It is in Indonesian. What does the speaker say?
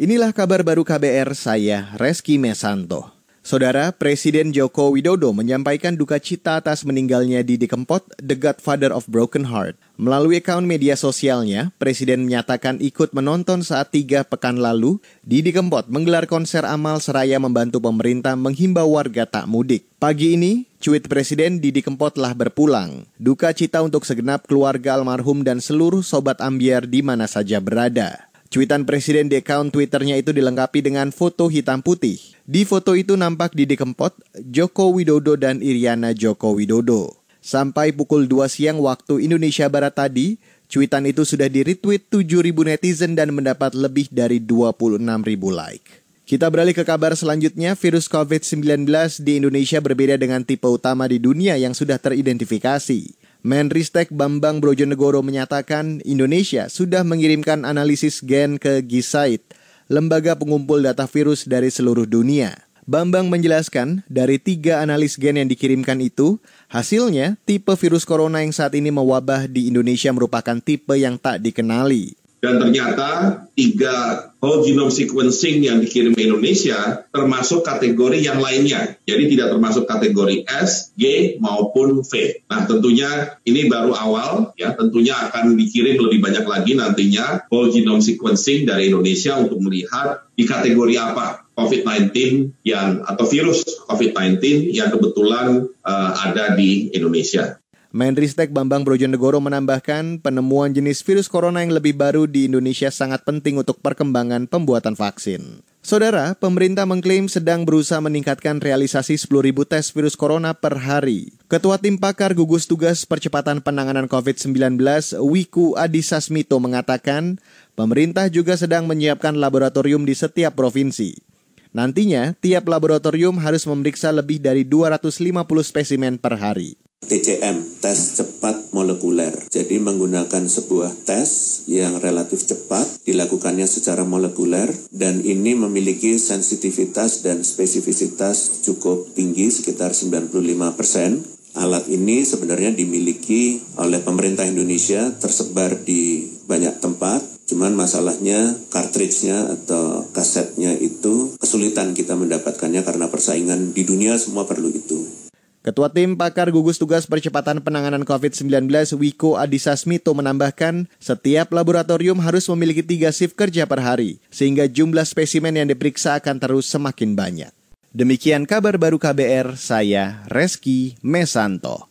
Inilah kabar baru KBR, saya Reski Mesanto. Saudara Presiden Joko Widodo menyampaikan duka cita atas meninggalnya Didi Kempot, the godfather of broken heart. Melalui akun media sosialnya, Presiden menyatakan ikut menonton saat tiga pekan lalu, Didi Kempot menggelar konser amal seraya membantu pemerintah menghimbau warga tak mudik. Pagi ini, cuit Presiden Didi Kempot telah berpulang. Duka cita untuk segenap keluarga almarhum dan seluruh sobat ambiar di mana saja berada. Cuitan Presiden di akun Twitternya itu dilengkapi dengan foto hitam putih. Di foto itu nampak Didi Kempot, Joko Widodo, dan Iriana Joko Widodo. Sampai pukul 2 siang waktu Indonesia Barat tadi, cuitan itu sudah di-retweet 7.000 netizen dan mendapat lebih dari 26.000 like. Kita beralih ke kabar selanjutnya, virus COVID-19 di Indonesia berbeda dengan tipe utama di dunia yang sudah teridentifikasi. Menristek Bambang Brojonegoro menyatakan Indonesia sudah mengirimkan analisis gen ke Gisaid, lembaga pengumpul data virus dari seluruh dunia. Bambang menjelaskan, dari tiga analis gen yang dikirimkan itu, hasilnya tipe virus corona yang saat ini mewabah di Indonesia merupakan tipe yang tak dikenali. Dan ternyata tiga whole genome sequencing yang dikirim ke Indonesia termasuk kategori yang lainnya. Jadi tidak termasuk kategori S, G maupun V. Nah tentunya ini baru awal ya tentunya akan dikirim lebih banyak lagi nantinya whole genome sequencing dari Indonesia untuk melihat di kategori apa COVID-19 yang atau virus COVID-19 yang kebetulan uh, ada di Indonesia. Menristek Bambang Brojonegoro menambahkan penemuan jenis virus corona yang lebih baru di Indonesia sangat penting untuk perkembangan pembuatan vaksin. Saudara, pemerintah mengklaim sedang berusaha meningkatkan realisasi 10.000 tes virus corona per hari. Ketua Tim Pakar Gugus Tugas Percepatan Penanganan COVID-19, Wiku Adhisa Smito mengatakan, pemerintah juga sedang menyiapkan laboratorium di setiap provinsi. Nantinya, tiap laboratorium harus memeriksa lebih dari 250 spesimen per hari. TCM, tes cepat molekuler. Jadi menggunakan sebuah tes yang relatif cepat, dilakukannya secara molekuler, dan ini memiliki sensitivitas dan spesifisitas cukup tinggi, sekitar 95 persen. Alat ini sebenarnya dimiliki oleh pemerintah Indonesia tersebar di banyak tempat, cuman masalahnya cartridge-nya atau kasetnya itu kesulitan kita mendapatkannya karena persaingan di dunia semua perlu itu. Ketua Tim Pakar Gugus Tugas Percepatan Penanganan COVID-19 Wiko Adhisa Smito menambahkan, setiap laboratorium harus memiliki tiga shift kerja per hari, sehingga jumlah spesimen yang diperiksa akan terus semakin banyak. Demikian kabar baru KBR, saya Reski Mesanto.